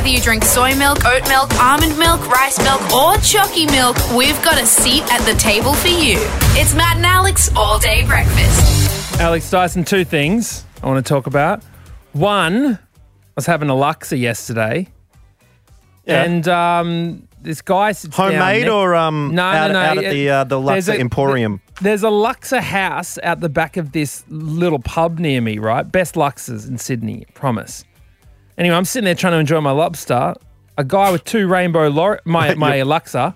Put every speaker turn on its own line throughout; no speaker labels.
Whether you drink soy milk, oat milk, almond milk, rice milk, or chalky milk, we've got a seat at the table for you. It's Matt and Alex all day breakfast.
Alex Dyson, two things I want to talk about. One, I was having a Laksa yesterday,
Yeah.
and um, this guy sits
Homemade
next-
or um,
No,
out,
no, no.
out at the uh, the
There's
Laksa
a-
Emporium?
There's a Laksa house out the back of this little pub near me, right? Best Laksas in Sydney, promise. Anyway, I'm sitting there trying to enjoy my lobster. A guy with two rainbow lor- my my Laksa,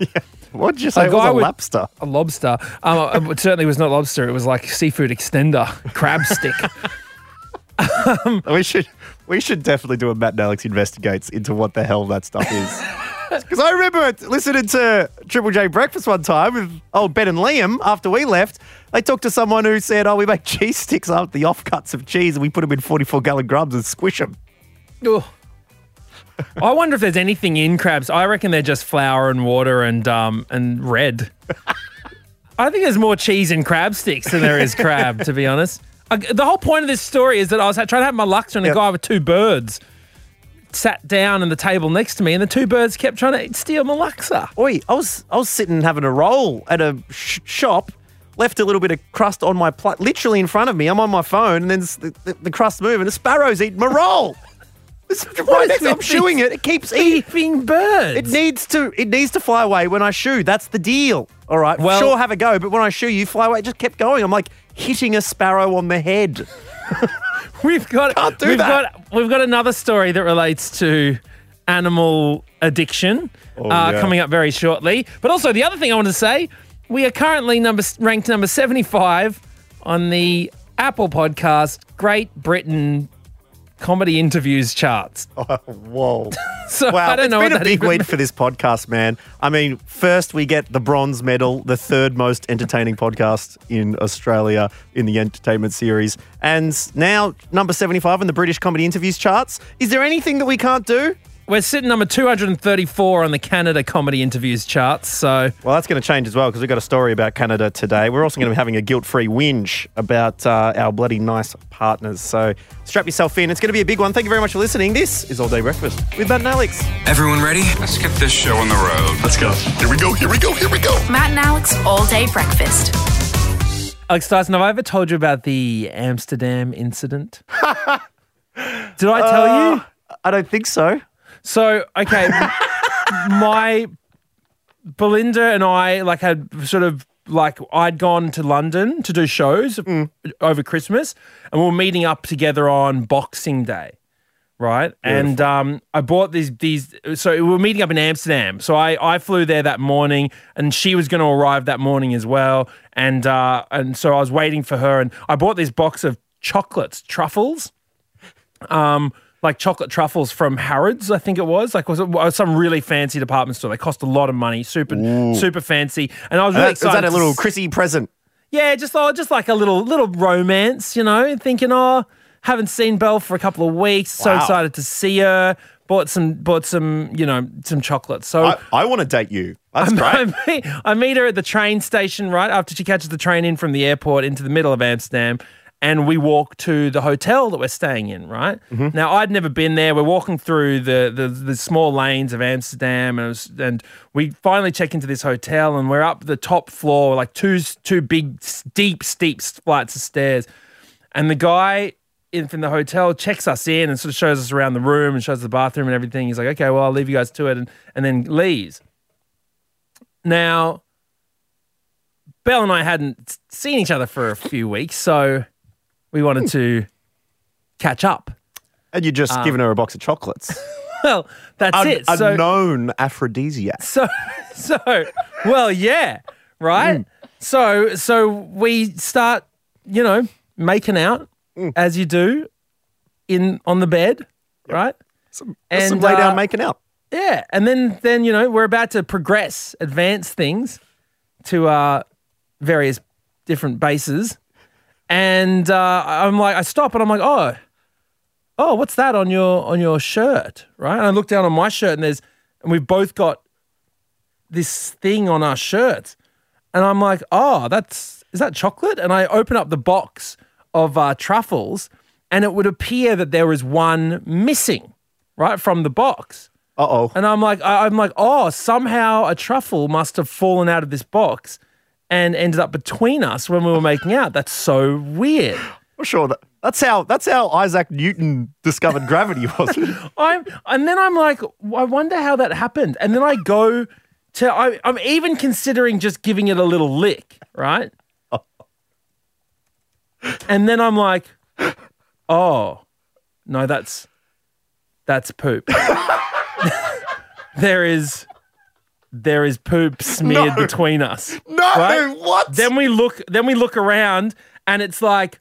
What did you say?
a
It was
guy
a
with-
lobster.
a lobster. Um, it certainly was not lobster. It was like seafood extender, crab stick.
We should we should definitely do a Matt and Alex investigates into what the hell that stuff is. Because I remember listening to Triple J Breakfast one time with old Ben and Liam after we left. They talked to someone who said, "Oh, we make cheese sticks out of the offcuts of cheese and we put them in 44 gallon grubs and squish them."
I wonder if there's anything in crabs. I reckon they're just flour and water and um and red. I think there's more cheese in crab sticks than there is crab, to be honest. I, the whole point of this story is that I was trying to have my Laksa and a
Yep.
guy with two birds sat down in the table next to me, and the two birds kept trying to steal my Laksa.
Oi, I was I was sitting having a roll at a sh- shop, left a little bit of crust on my plate, literally in front of me. I'm on my phone, and then the, the, the crust moving. and the sparrow's eating my roll. Next,
is
I'm
these
it. It keeps eating.
Thieving birds.
It needs to. It needs to fly away when I shoe. That's the deal. All right.
Well-
sure, have a go. But when I shoe, you fly away. It just kept going. I'm like hitting a sparrow on the head.
We've got
Can't do
we've
that.
got we've got another story that relates to animal addiction uh,
yeah.
coming up very shortly. But also the other thing I want to say, we are currently number ranked number 75 on the Apple Podcast Great Britain comedy interviews charts.
Oh, Whoa.
So
Wow,
I don't
it's
know
been
what
a big week for this podcast, man. I mean, first we get the bronze medal, the third most entertaining podcast in Australia in the entertainment series, and now number seventy-five in the British comedy interviews charts. Is there anything that we can't do?
We're sitting number 234 on the Canada comedy interviews charts. So
Well, that's going to change as well because we've got a story about Canada today. We're also going to be having a guilt-free whinge about uh, our bloody nice partners. So strap yourself in. It's going to be a big one. Thank you very much for listening. This is All Day Breakfast with Matt and Alex.
Everyone ready? Let's get this show on the road.
Let's go. Here we go. Here we go. Here we go.
Matt and Alex all day breakfast.
Alex Dyson, have I ever told you about the Amsterdam incident? Did I tell you?
I don't think so.
So, okay, my Belinda and I like had sort of like I'd gone to London to do shows over Christmas, and we were meeting up together on Boxing Day, right? And um, I bought these these. So we were meeting up in Amsterdam. So I I flew there that morning, and she was going to arrive that morning as well. And uh, and so I was waiting for her, and I bought this box of chocolates, truffles um, like chocolate truffles from Harrods, I think it was. Like was it was some really fancy department store. They cost a lot of money, super super fancy. And I was really
Uh,
excited.
that a little Chrissy present?
yeah, just oh, just like a little little romance, you know. Thinking, oh, haven't seen Belle for a couple of weeks. So excited to see her. Bought some bought some you know some chocolates. So
I, I want to date you. That's
I
great.
meet, I meet her at the train station right after she catches the train in from the airport into the middle of Amsterdam. And we walk to the hotel that we're staying in, right?
Mm-hmm.
Now, I'd never been there. We're walking through the the, the small lanes of Amsterdam, and, was, and we finally check into this hotel, and we're up the top floor, like two two big, steep, steep flights of stairs. And the guy in from the hotel checks us in and sort of shows us around the room and shows us the bathroom and everything. He's like, okay, well, I'll leave you guys to it, and, and then leaves. Now, Belle and I hadn't seen each other for a few weeks, so we wanted to catch up.
And you're just
Um,
giving her a box of chocolates.
Well, that's
Un-
it.
a
So,
known aphrodisiac.
so, so, well, yeah, right.
Mm.
So, so we start, you know, making out
Mm.
as you do in on the bed, right?
Some,
And,
some lay down
uh,
making out.
Yeah, and then then you know we're about to progress, advance things to uh, various different bases, and uh, I'm like, I stop and I'm like, oh, oh, what's that on your on your shirt, right? And I look down on my shirt and there's, and we've both got this thing on our shirts, and I'm like, oh, that's is that chocolate? And I open up the box of uh, truffles, and it would appear that there was one missing, right from the box.
Uh oh.
And I'm like, I, I'm like, oh, somehow a truffle must have fallen out of this box and ended up between us when we were making out. That's so weird.
Sure. That, that's how that's how Isaac Newton discovered gravity, wasn't it?
I'm, and then I'm like, I wonder how that happened. And then I go to, I, I'm even considering just giving it a little lick, right? And then I'm like, oh, no, that's that's poop. there is there is poop smeared
No.
between us.
No,
Right?
what?
Then we look then we look around and it's like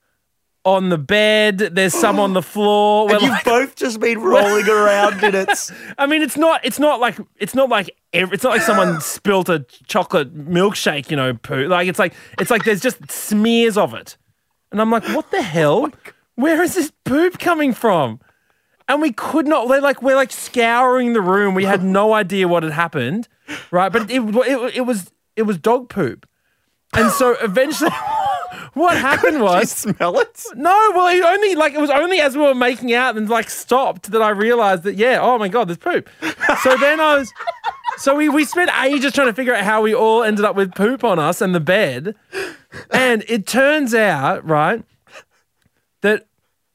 on the bed, there's some on the floor. We're
and you've
like-
both just been rolling around in it.
I mean, it's not. It's not like. It's not like. ev- It's not like someone spilt a chocolate milkshake. You know, poo. Like it's like. It's like there's just smears of it, and I'm like, what the oh hell? Where is this poop coming from? And we could not. We're like we're like scouring the room. We had no idea what had happened, right? But it it, it was it was dog poop, and so eventually, what happened
Did you
was
smell it?
no, well, it only like it was only as we were making out and like stopped that I realized that yeah, oh my god, there's poop. So then I was, so we we spent ages trying to figure out how we all ended up with poop on us and the bed, and it turns out right that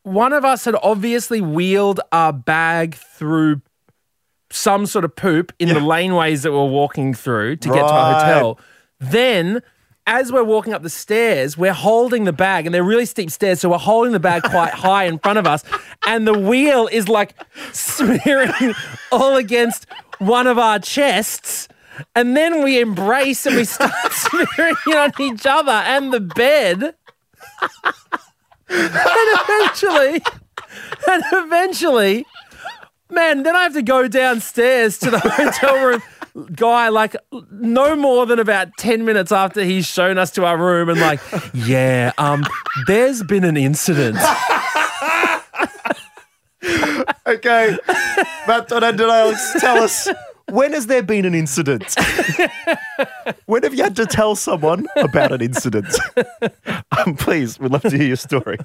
one of us had obviously wheeled our bag through some sort of poop in the laneways that we're walking through to get to our hotel. Then, as we're walking up the stairs, we're holding the bag, and they're really steep stairs, so we're holding the bag quite high in front of us, and the wheel is like smearing all against one of our chests. And then we embrace and we start smearing it on each other and the bed. and eventually, and eventually, man, then I have to go downstairs to the hotel room guy, like no more than about 10 minutes after he's shown us to our room and like, yeah, um, there's been an incident.
Okay. Matt Donald Alex, tell us when has there been an incident? when have you had to tell someone about an incident? um, please, we'd love to hear your story.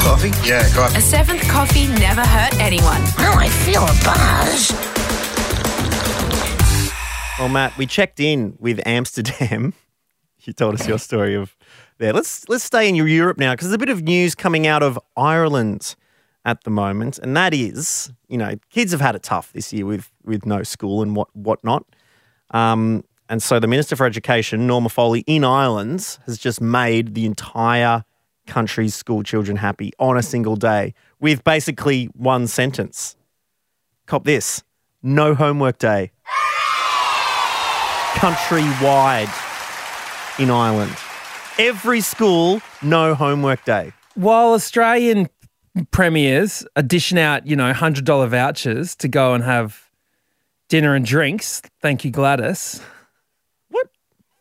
Coffee? Yeah,
A seventh coffee never hurt anyone.
Oh, I feel a buzz.
Well, Matt, we checked in with Amsterdam. You told us your story of there. Let's let's stay in Europe now because there's a bit of news coming out of Ireland at the moment, and that is, you know, kids have had it tough this year with with no school and what whatnot. Um, and so the Minister for Education, Norma Foley, in Ireland, has just made the entire country's school children happy on a single day with basically one sentence. Cop this: no homework day countrywide in Ireland. Every school, no homework day.
While Australian premiers are dishing out, you know, $100 vouchers to go and have dinner and drinks, thank you, Gladys.
What?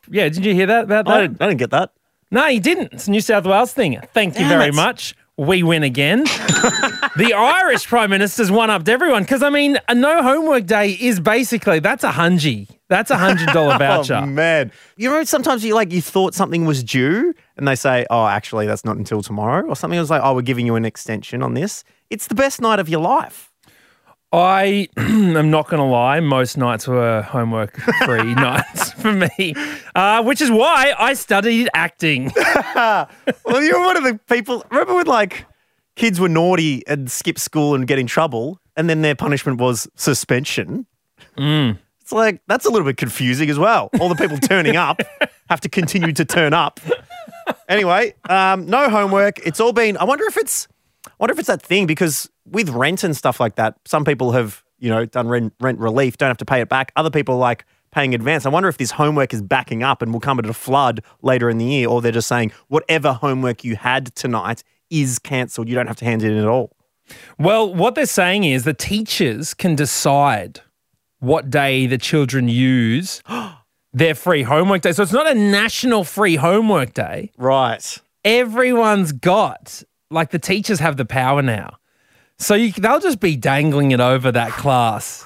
Yeah, did you hear that about that?
I didn't, I didn't get that.
No, you didn't. It's a New South Wales thing. Thank you very
it.
much. We win again. the Irish Prime Minister's one upped everyone because, I mean, a no homework day is basically that's a hungy. That's a $100 voucher.
Oh man, you know sometimes you like you thought something was due, and they say, "Oh, actually, that's not until tomorrow," or something. It was like, "Oh, we're giving you an extension on this." It's the best night of your life.
I am not going to lie. Most nights were homework free nights for me, uh, which is why I studied acting.
Well, you're one of the people. Remember when like kids were naughty and skipped school and get in trouble, and then their punishment was suspension. It's like that's a little bit confusing as well. All the people turning up have to continue to turn up. Anyway, um, no homework. It's all been. I wonder if it's. I wonder if it's that thing because with rent and stuff like that, some people have you know done rent rent relief, don't have to pay it back. Other people are like paying advance. I wonder if this homework is backing up and will come at a flood later in the year, or they're just saying whatever homework you had tonight is cancelled. You don't have to hand it in at all.
Well, what they're saying is the teachers can decide what day the children use their free homework day. So it's not a national free homework day.
Right.
Everyone's got, like, the teachers have the power now. So you, they'll just be dangling it over that class.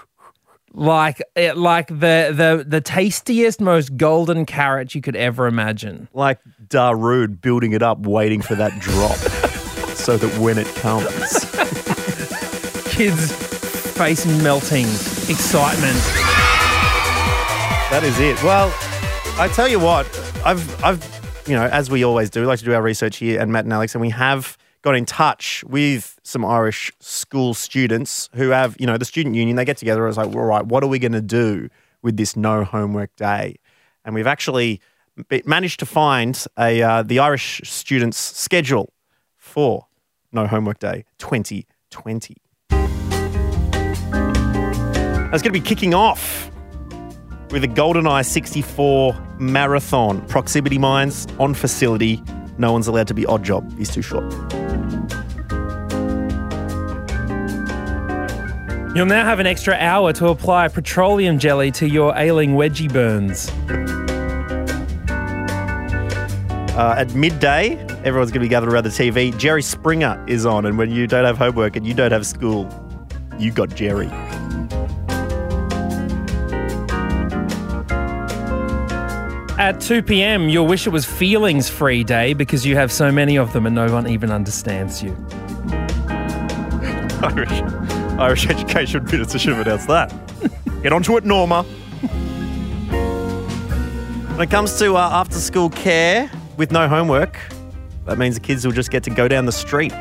Like it, like the, the the tastiest, most golden carrot you could ever imagine.
Like Darude building it up, waiting for that drop, so that when it comes,
Kids face melting excitement.
That is it. Well, I tell you what, I've, I've, you know, as we always do, we like to do our research here at Matt and Alex, and we have got in touch with some Irish school students who have, you know, the student union. They get together and it's like, all right, what are we going to do with this no homework day? And we've actually managed to find a uh, the Irish students' schedule for no homework day 2020. It's going to be kicking off with a GoldenEye 64 marathon. Proximity mines on facility. No one's allowed to be Oddjob. He's too short.
You'll now have an extra hour to apply petroleum jelly to your ailing wedgie burns.
Uh, at midday, everyone's going to be gathered around the TV. Jerry Springer is on, and when you don't have homework and you don't have school, you got Jerry.
At 2 p.m., you'll wish it was feelings free day because you have so many of them and no one even understands you.
Irish, Irish Education Minister should have announced that. Get onto it, Norma. When it comes to uh, after school care with no homework, that means the kids will just get to go down the street.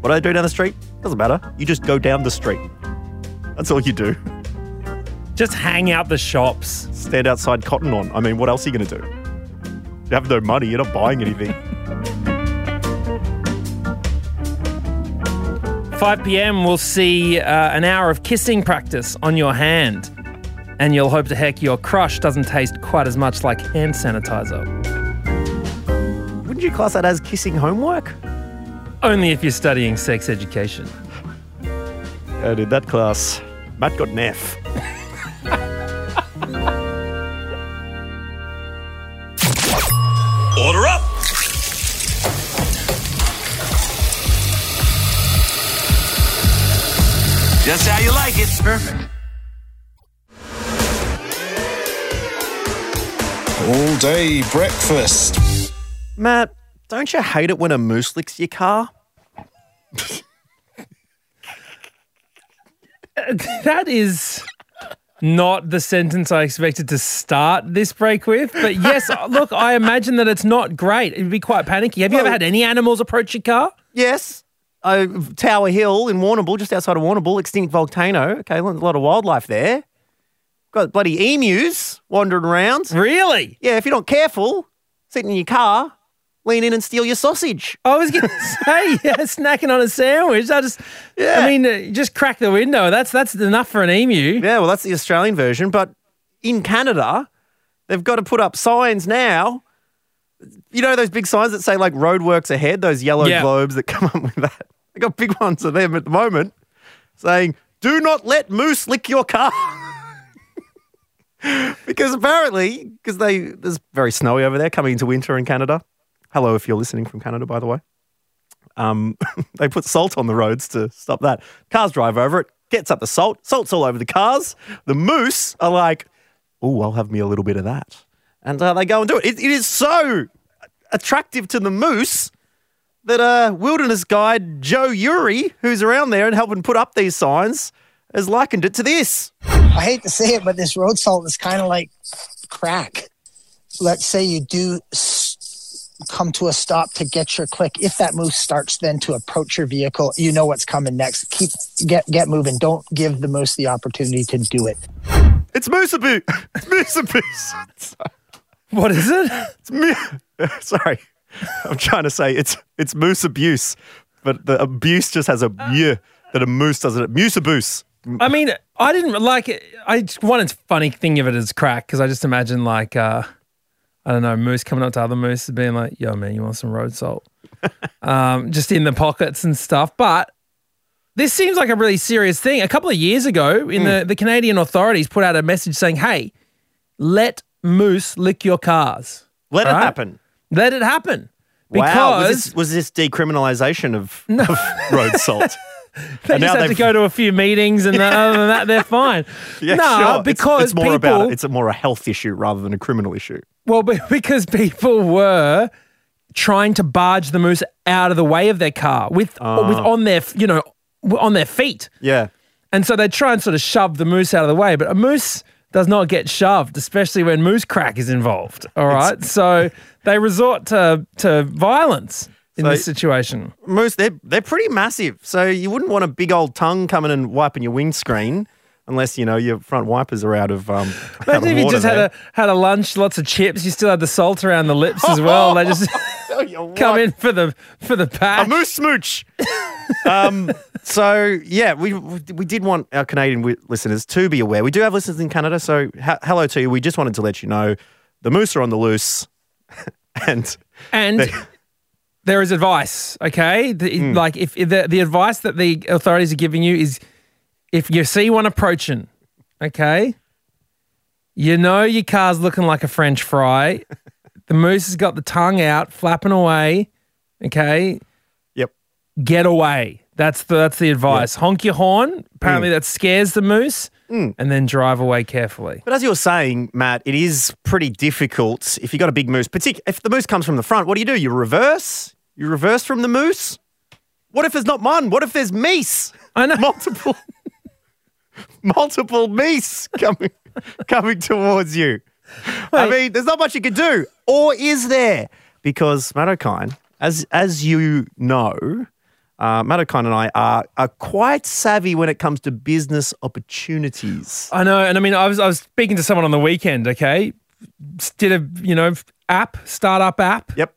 What do they do down the street? Doesn't matter. You just go down the street. That's all you do.
Just hang out the shops.
Stand outside Cotton On. I mean, what else are you going to do? You have no money. You're not buying anything.
5 p.m., we'll see uh, an hour of kissing practice on your hand. And you'll hope to heck your crush doesn't taste quite as much like hand sanitizer.
Wouldn't you class that as kissing homework?
Only if you're studying sex education.
And did that class, Matt got an F.
you. Perfect.
All day breakfast.
Matt, don't you hate it when a moose licks your car?
That is not the sentence I expected to start this break with. But yes, look, I imagine that it's not great. It'd be quite panicky. Have you ever had any animals approach your car?
Yes. Uh, Tower Hill in Warrnambool, just outside of Warrnambool, extinct volcano. Okay, a lot of wildlife there. Got bloody emus wandering around.
Really?
Yeah, if you're not careful, sitting in your car, lean in and steal your sausage.
I was going to say, yeah, snacking on a sandwich. I just,
Yeah.
I mean, uh, just crack the window. That's that's enough for an emu.
Yeah, well, that's the Australian version. But in Canada, they've got to put up signs now. You know those big signs that say like roadworks ahead, those yellow
Yeah.
globes that come up with that? They got big ones of them at the moment saying, do not let moose lick your car. because apparently, because they there's very snowy over there coming into winter in Canada. Hello, if you're listening from Canada, by the way. Um, they put salt on the roads to stop that. Cars drive over it, gets up the salt, salt's all over the cars. The moose are like, oh, I'll have me a little bit of that. And uh, they go and do it. it. It is so attractive to the moose that uh, wilderness guide Joe Uri, who's around there and helping put up these signs, has likened it to this.
I hate to say it, but this road salt is kind of like crack. Let's say you do s- come to a stop to get your click. If that moose starts then to approach your vehicle, you know what's coming next. Keep get get moving. Don't give the moose the opportunity to do it.
It's moose abuse. It's moose abuse.
What is it?
It's mu- Sorry, I'm trying to say it's it's moose abuse, but the abuse just has a yeah that a moose doesn't. Moose abuse.
I mean, I didn't like it. I just wanted funny thing of it as crack because I just imagine like uh, I don't know, moose coming up to other moose and being like, "Yo, man, you want some road salt?" um, just in the pockets and stuff. But this seems like a really serious thing. A couple of years ago, in the the Canadian authorities put out a message saying, "Hey, let moose lick your cars.
Let it
Right?
happen.
Let it happen." Because
wow, was this, was this decriminalisation of, of road salt?
They
And
just
now
have to go to a few meetings, and then other than that, they're fine.
Yeah,
no,
sure. It's-
because
it's, more
people,
about it's a more a health issue rather than a criminal issue.
well, because people were trying to barge the moose out of the way of their car with
Ah.
with on their you know on their feet,
Yeah,
And so they try and sort of shove the moose out of the way, but a moose does not get shoved, especially when moose crack is involved. All right. so they resort to, to violence in
So-
this situation.
Moose, they're, they're pretty massive. So you wouldn't want a big old tongue coming and wiping your windscreen unless, you know, your front wipers are out of, um, out of
if you just had a had a lunch, lots of chips. You still had the salt around the lips as well. They just come in for the for the
a
pack.
moose smooch. um, so yeah, we we did want our Canadian listeners to be aware. We do have listeners in Canada, so ha- hello to you. We just wanted to let you know the moose are on the loose, and
And there is advice, okay? The-
Hmm.
Like if, if the the advice that the authorities are giving you is if you see one approaching, okay, you know your car's looking like a French fry. the moose has got the tongue out, flapping away. Okay,
yep,
get away. That's the that's the advice. Honk your horn. Apparently, mm. that scares the moose, mm. and then drive away carefully.
But as you were saying, Matt, it is pretty difficult if you've got a big moose. Particularly if the moose comes from the front, what do you do? You reverse. You reverse from the moose. What if there's not one? What if there's meese?
I know.
Multiple, multiple meese coming coming towards you. I mean, there's not much you can do, or is there? Because Matt Okine, as as you know, uh, Matt Okine and I are are quite savvy when it comes to business opportunities.
I know, and I mean, I was I was speaking to someone on the weekend. Okay, did a you know app startup app.
Yep.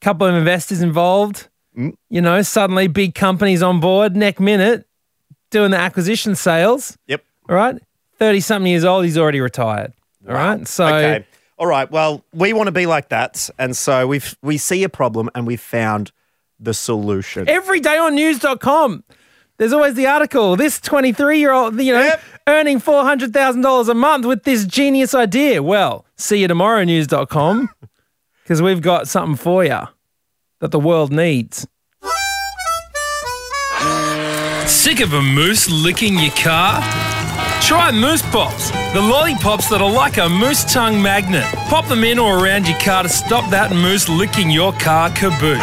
couple of investors involved.
Mm.
You know, suddenly big companies on board. Next minute, doing the acquisition sales.
Yep.
All right, thirty something years old. He's already retired. All right, so
okay. All right. Well, we want to be like that, and so we've we see a problem and we've found the solution.
every day on news.com. There's always the article. This 23 year old, you know,
Yep.
earning $400,000 a month with this genius idea. Well, see you tomorrow, news.com, because we've got something for you that the world needs. Sick of a moose licking your car? Try Moose Pops, the lollipops that are like a moose tongue magnet. Pop them in or around your car to stop that moose licking your car caboose.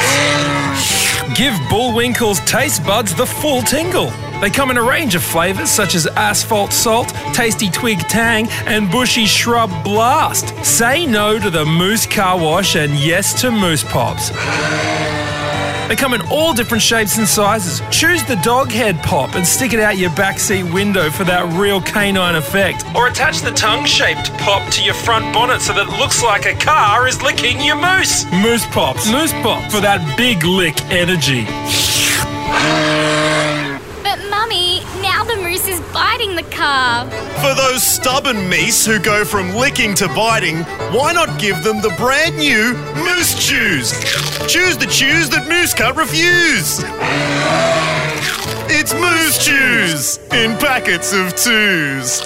Give Bullwinkle's taste buds the full tingle. They come in a range of flavours such as asphalt salt, tasty twig tang, and bushy shrub blast. Say no to the moose car wash and yes to Moose Pops. They come in all different shapes and sizes. Choose the dog head pop and stick it out your backseat window for that real canine effect. Or attach the tongue shaped pop to your front bonnet so that it looks like a car is licking your moose. Moose Pops. Moose Pop for that big lick energy.
But mummy, now the moose is biting the car.
For those stubborn meese who go from licking to biting, why not give them the brand new Moose Chews? Choose the chews that Moose can't refuse. It's Moose Chews in packets of twos.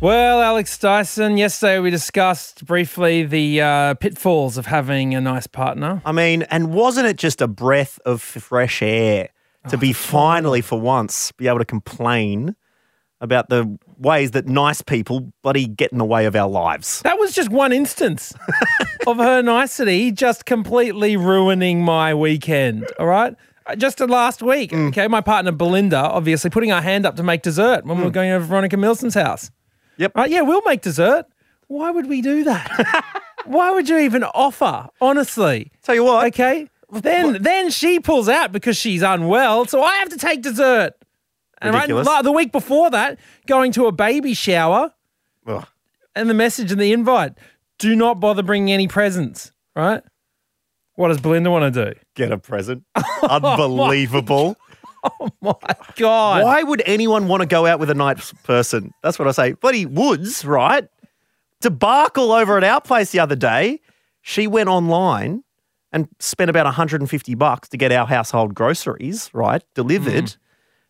Well, Alex Dyson, yesterday we discussed briefly the uh, pitfalls of having a nice partner.
I mean, and wasn't it just a breath of fresh air to be finally, for once, be able to complain about the ways that nice people bloody get in the way of our lives?
That was just one instance of her nicety just completely ruining my weekend. All right. Uh, Just last week, okay, my partner Belinda, obviously putting her hand up to make dessert when we were going over to Veronica Milsom's house.
Yep.
Right? Yeah, we'll make dessert. Why would we do that? Why would you even offer? Honestly.
Tell you what,
Okay. Then then she pulls out because she's unwell, so I have to take dessert. And right,
Ridiculous.
like, the week before that, going to a baby shower,
Ugh.
and the message and the invite do not bother bringing any presents, right? What does Belinda want to do?
get a present. Oh Unbelievable.
Oh my God.
Why would anyone want to go out with a nice person? That's what I say. Bloody Woods, right? Debacle over at our place the other day. She went online and spent about 150 bucks to get our household groceries, right, delivered. Mm.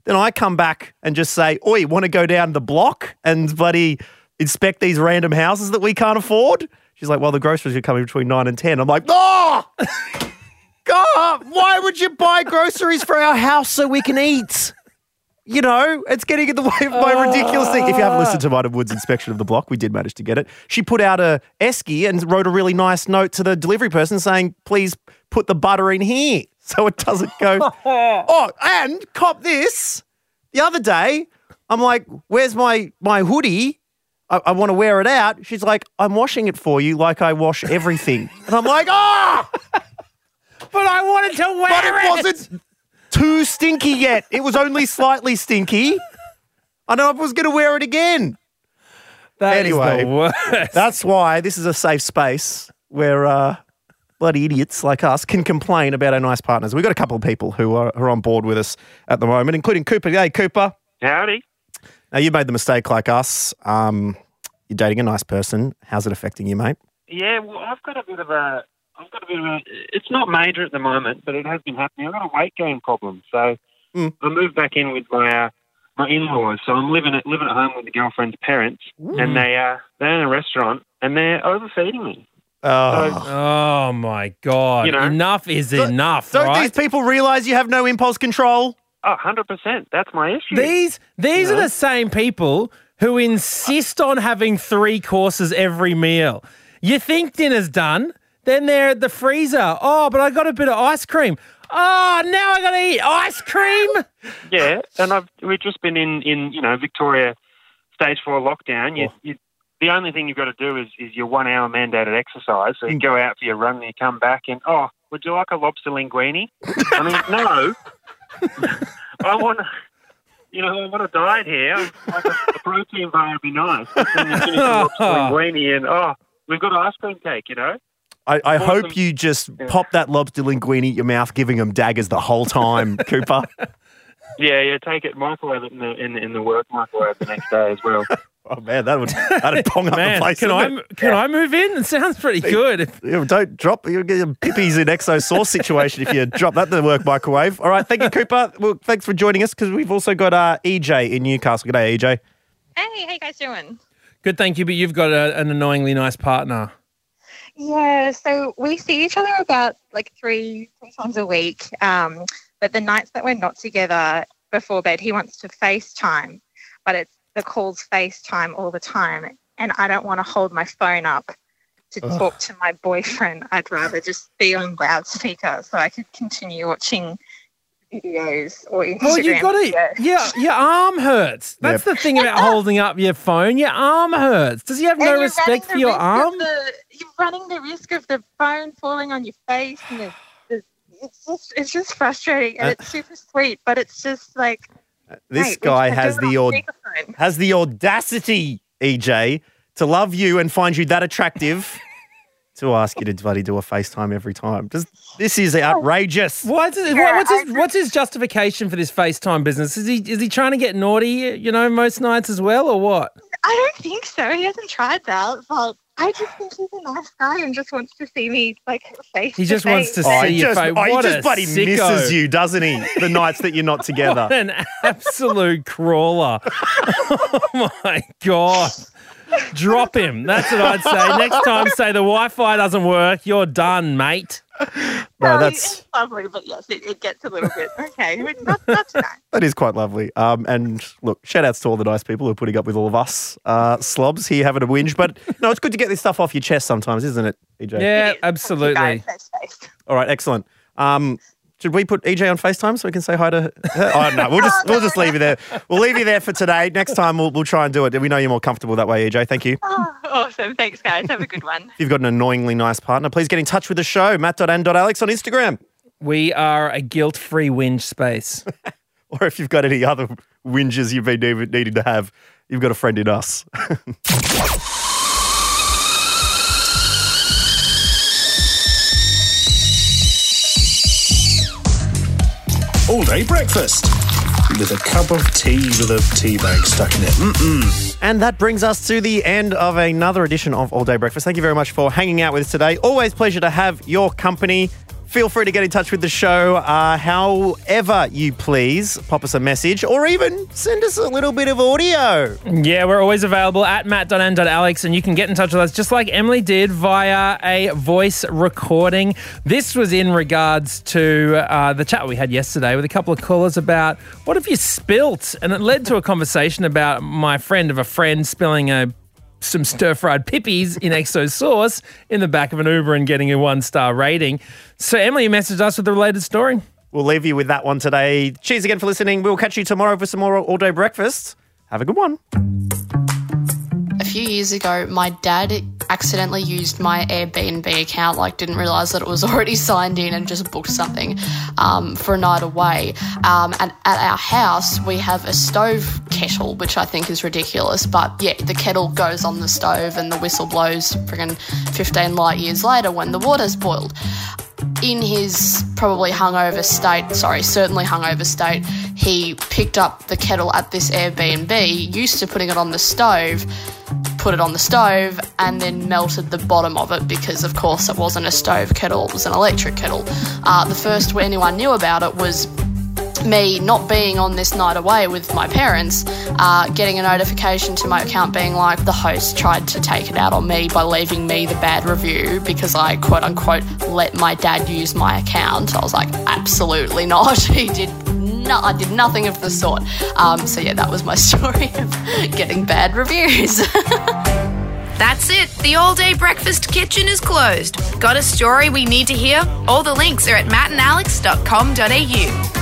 Then I come back and just say, Oi, want to go down the block and bloody inspect these random houses that we can't afford? She's like, Well, the groceries are coming between nine and 10. I'm like, Oh! God, why would you buy groceries for our house so we can eat? You know, it's getting in the way of my ridiculous thing. If you haven't listened to and Wood's inspection of the block, we did manage to get it. She put out a esky and wrote a really nice note to the delivery person saying, please put the butter in here so it doesn't go. oh, and cop this. The other day, I'm like, where's my, my hoodie? I, I want to wear it out. She's like, I'm washing it for you like I wash everything. and I'm like, oh!
But I wanted to wear it.
But it wasn't too stinky yet. It was only slightly stinky. I know I was going to wear it again.
That is
Anyway,
the worst.
That's why this is a safe space where uh, bloody idiots like us can complain about our nice partners. We've got a couple of people who are, who are on board with us at the moment, including Cooper. Hey, Cooper.
Howdy.
Now, you made the mistake like us. Um, you're dating a nice person. How's it affecting you, mate?
Yeah, well, I've got a bit of a, I've got a bit of a. It's not major at the moment, but it has been happening. I've got a weight gain problem, so
Mm.
I moved back in with my uh, my in-laws. So I'm living at living at home with the girlfriend's parents, and they uh, they're in a restaurant and they're overfeeding me.
Oh.
Oh my god!
You know.
enough is enough,
Don't
right?
these people realize you have no impulse control?
Oh, 100%. That's my issue.
These these are the same people who insist on having three courses every meal. You think dinner's done, then they're at the freezer. Oh, but I got a bit of ice cream. Oh, now I got to eat ice cream.
Yeah, and I've we've just been in in you know Victoria stage four lockdown. You, oh. you the only thing you've got to do is is your one hour mandated exercise. So you mm. go out for your run, and you come back, and oh, would you like a lobster linguine? I mean, no. I want to. You know, I want a diet here. Like a, a protein bar would be nice. But then you finish linguine, and oh, we've got ice cream cake. You know.
I, I
Awesome.
hope you just pop that lobster linguine in your mouth, giving them daggers the whole time, Cooper.
Yeah, yeah. Take it, microwave it in the in, in the work microwave the next day as well.
Oh man, that would that'd pong up
Man,
the place.
can I
it?
can I move in? It sounds pretty good.
Yeah, don't drop. You'll get your pippies in XO sauce situation if you drop that in the work microwave. All right, thank you, Cooper. Well, thanks for joining us because we've also got uh, EJ in Newcastle. G'day, EJ.
Hey, how you guys doing?
Good, thank you. But you've got a, an annoyingly nice partner.
Yeah, so we see each other about like three three times a week. Um, but the nights that we're not together before bed, he wants to FaceTime, but it's the calls FaceTime all the time, and I don't want to hold my phone up to
Ugh.
talk to my boyfriend. I'd rather just be on loudspeaker so I could continue watching videos or Instagram.
Well, you got it.
videos.
Yeah, your arm hurts. That's the thing about holding up your phone. Your arm hurts. Does he have
And
no respect for your arm?
the- you're running the risk of the phone falling on your face, and the, the, it's just it's just frustrating, and
Uh,
it's super sweet, but it's just like
This
mate,
guy has the aud- has the audacity, EJ, to love you and find you that attractive to ask you to bloody do a FaceTime every time. Just this is outrageous.
What's his,
Yeah,
what's, his, what's his justification for this FaceTime business? Is he is he trying to get naughty, you know, most nights as well, or what?
I don't think so. He hasn't tried that, but I just think he's a nice guy and just wants to see me like face.
He just wants to see oh,
he
your
just,
face.
oh, he
What
just
a
bloody
sicko.
misses you, doesn't he? The nights that you're not
What
together.
an absolute crawler. oh my God. Drop him. That's what I'd say. Next time, say the Wi Fi doesn't work. You're done, mate.
No, that's
it's lovely, but yes, it, it gets a little bit okay. Not, not tonight.
that is quite lovely. Um, and look, shout outs to all the nice people who are putting up with all of us uh, slobs here having a whinge. But no, it's good to get this stuff off your chest sometimes, isn't it, EJ?
Yeah,
It is.
absolutely.
Guys, face to face.
All right, excellent. Um, should we put EJ on FaceTime so we can say hi to her? Oh no, we'll just we'll just leave you there. We'll leave you there for today. Next time we'll we'll try and do it. We know you're more comfortable that way, EJ. Thank you.
Awesome. Thanks, guys. Have a good one.
If you've got an annoyingly nice partner, please get in touch with the show. Matt.and.alex on Instagram.
We are a guilt free whinge space.
Or if you've got any other whinges you've been needing to have, you've got a friend in us.
All day breakfast with a cup of tea with a tea bag stuck in it. Mm-mm.
And that brings us to the end of another edition of All Day Breakfast. Thank you very much for hanging out with us today. Always pleasure to have your company. Feel free to get in touch with the show uh, however you please. Pop us a message or even send us a little bit of audio.
Yeah, we're always available at matt.n.alex, and you can get in touch with us just like Emily did via a voice recording. This was in regards to uh, the chat we had yesterday with a couple of callers about what have you spilt? And it led to a conversation about my friend of a friend spilling a some stir fried pippies in XO sauce in the back of an Uber and getting a one star rating. So Emily messaged us with the related story.
We'll leave you with that one today. Cheers again for listening. We'll catch you tomorrow for some more all day breakfast. Have a good one.
A few years ago, my dad accidentally used my Airbnb account, like didn't realize that it was already signed in and just booked something um, for a night away. Um, and at our house, we have a stove kettle, which I think is ridiculous. But yeah, the kettle goes on the stove and the whistle blows friggin' 15 light years later when the water's boiled in his probably hungover state, sorry, certainly hungover state, he picked up the kettle at this Airbnb, used to putting it on the stove, put it on the stove, and then melted the bottom of it because, of course, it wasn't a stove kettle, it was an electric kettle. Uh, the first anyone knew about it was me not being on this night away with my parents, uh, getting a notification to my account being like the host tried to take it out on me by leaving me the bad review because I quote unquote let my dad use my account. I was like, absolutely not. he did. No, I did nothing of the sort. Um, so yeah, that was my story of getting bad reviews.
That's it. The all day breakfast kitchen is closed. Got a story we need to hear? All the links are at mattandalex.com.au.